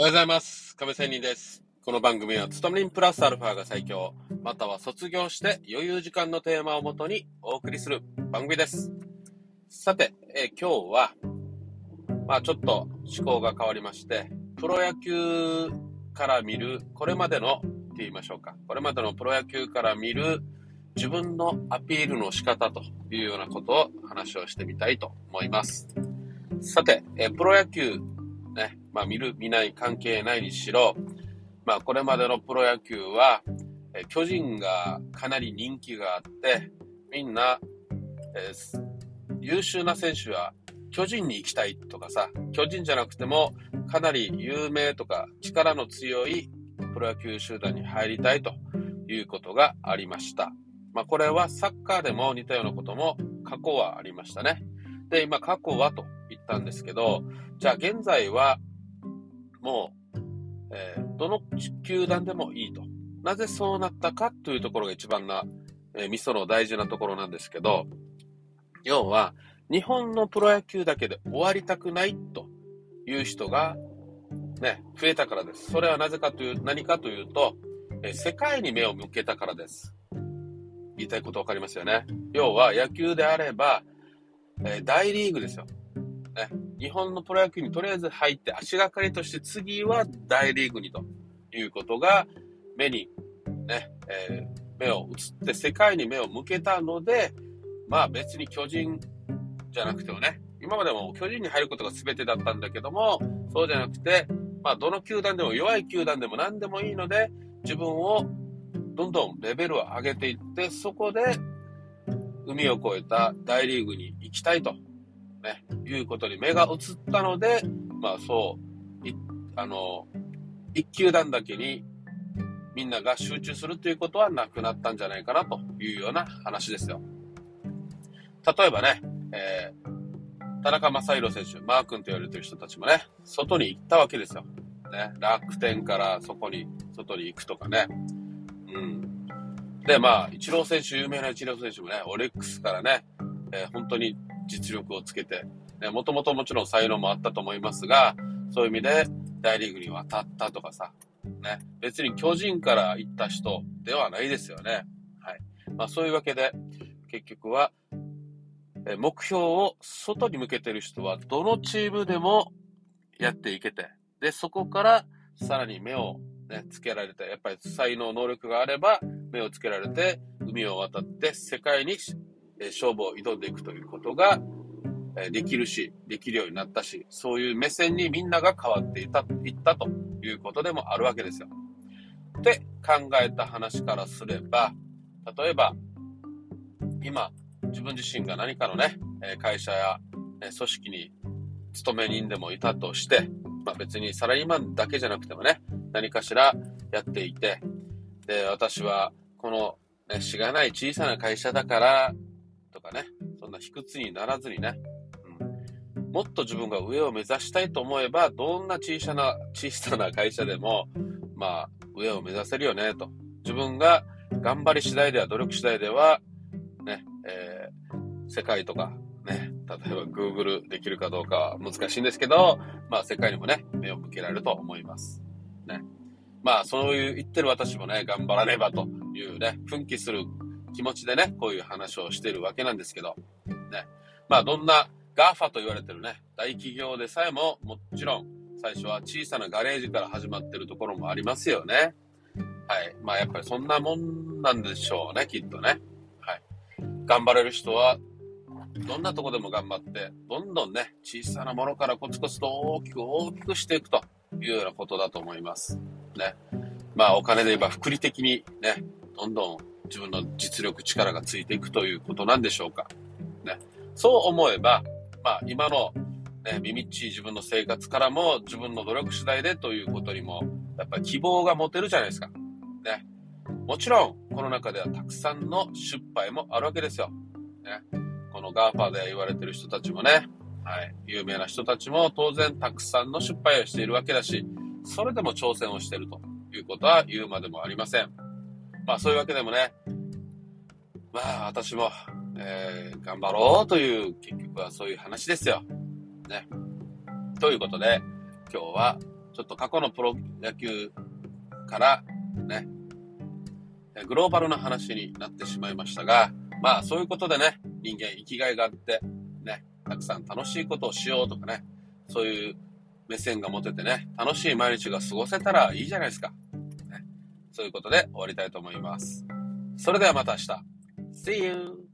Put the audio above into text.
おはようございます。亀仙人です。この番組は、勤め人プラスアルファが最強、または卒業して余裕時間のテーマをもとにお送りする番組です。さて、え今日は、まあちょっと思考が変わりまして、プロ野球から見る、これまでのって言いましょうか。これまでのプロ野球から見る自分のアピールの仕方というようなことを話をしてみたいと思います。さて、えプロ野球、まあ見る、見ない関係ないにしろ、まあこれまでのプロ野球は、え巨人がかなり人気があって、みんな、えー優秀な選手は巨人に行きたいとかさ、巨人じゃなくてもかなり有名とか力の強いプロ野球集団に入りたいということがありました。まあこれはサッカーでも似たようなことも過去はありましたね。で、今過去はと言ったんですけど、じゃあ現在はもう、えーどの球団でもいいと。なぜそうなったかというところが一番な、えー、ミソの大事なところなんですけど、要は、日本のプロ野球だけで終わりたくないという人が、ね、増えたからです。それはなぜかという、何かというと、えー世界に目を向けたからです。言いたいことわかりますよね。要は、野球であれば、えー大リーグですよ。ね、日本のプロ野球にとりあえず入って足がかりとして次は大リーグにということが目に、ね、えー目を移って世界に目を向けたので、まあ別に巨人じゃなくてもね、今までも巨人に入ることが全てだったんだけども、そうじゃなくて、まあどの球団でも弱い球団でも何でもいいので、自分をどんどんレベルを上げていって、そこで海を越えた大リーグに行きたいと、いうことに目が移ったので、まあそう、いあの、一球団だけにみんなが集中するということはなくなったんじゃないかなというような話ですよ。例えばね、えー田中将大選手、マー君と言われてる人たちもね、外に行ったわけですよ。ね、楽天からそこに、外に行くとかね。うん。で、まあ、イチロー選手、有名なイチロー選手もね、オレックスからね、えー本当に実力をつけて、もともともちろん才能もあったと思いますが、そういう意味で大リーグに渡ったとかさ、ね、別に巨人から行った人ではないですよね。はい。まあそういうわけで、結局は、目標を外に向けてる人は、どのチームでもやっていけて、で、そこからさらに目を、ね、つけられて、やっぱり才能、能力があれば、目をつけられて、海を渡って世界に勝負を挑んでいくということが、できるし、できるようになったし、そういう目線にみんなが変わっていったいったということでもあるわけですよ。って考えた話からすれば、例えば、今、自分自身が何かのね、えー会社や、えー組織に勤め人でもいたとして、まあ別にサラリーマンだけじゃなくてもね、何かしらやっていて、で、私はこの、ね、しがない小さな会社だから、とかね、そんな卑屈にならずにね、うん、もっと自分が上を目指したいと思えば、どんな小さな、小さな会社でも、まあ、上を目指せるよね、と。自分が頑張り次第では、努力次第では、ね、えー世界とか、ね、例えば Google できるかどうかは難しいんですけど、まあ世界にもね、目を向けられると思います。ね。まあそういう言ってる私もね、頑張らねばというね、奮起する気持ちでね、こういう話をしてるわけなんですけど、ね。まあどんな GAFA と言われてるね、大企業でさえも、もちろん最初は小さなガレージから始まってるところもありますよね。はい。まあやっぱりそんなもんなんでしょうね、きっとね。はい。頑張れる人は、どんなとこでも頑張って、どんどんね、小さなものからコツコツと大きく大きくしていくというようなことだと思います。ね。まあお金で言えば福利的にね、どんどん自分の実力、力がついていくということなんでしょうか。ね。そう思えば、まあ今のね、みみっちい自分の生活からも自分の努力次第でということにも、やっぱり希望が持てるじゃないですか。ね。もちろん、この中ではたくさんの失敗もあるわけですよ。ね。この GAFA で言われてる人たちもね、はい。有名な人たちも当然たくさんの失敗をしているわけだし、それでも挑戦をしているということは言うまでもありません。まあそういうわけでもね、まあ私も、えー頑張ろうという結局はそういう話ですよ。ね。ということで、今日はちょっと過去のプロ野球からね、グローバルな話になってしまいましたが、まあそういうことでね、人間生きがいがあって、ね、たくさん楽しいことをしようとかね、そういう目線が持ててね、楽しい毎日が過ごせたらいいじゃないですか。ね、そういうことで終わりたいと思います。それではまた明日。See you!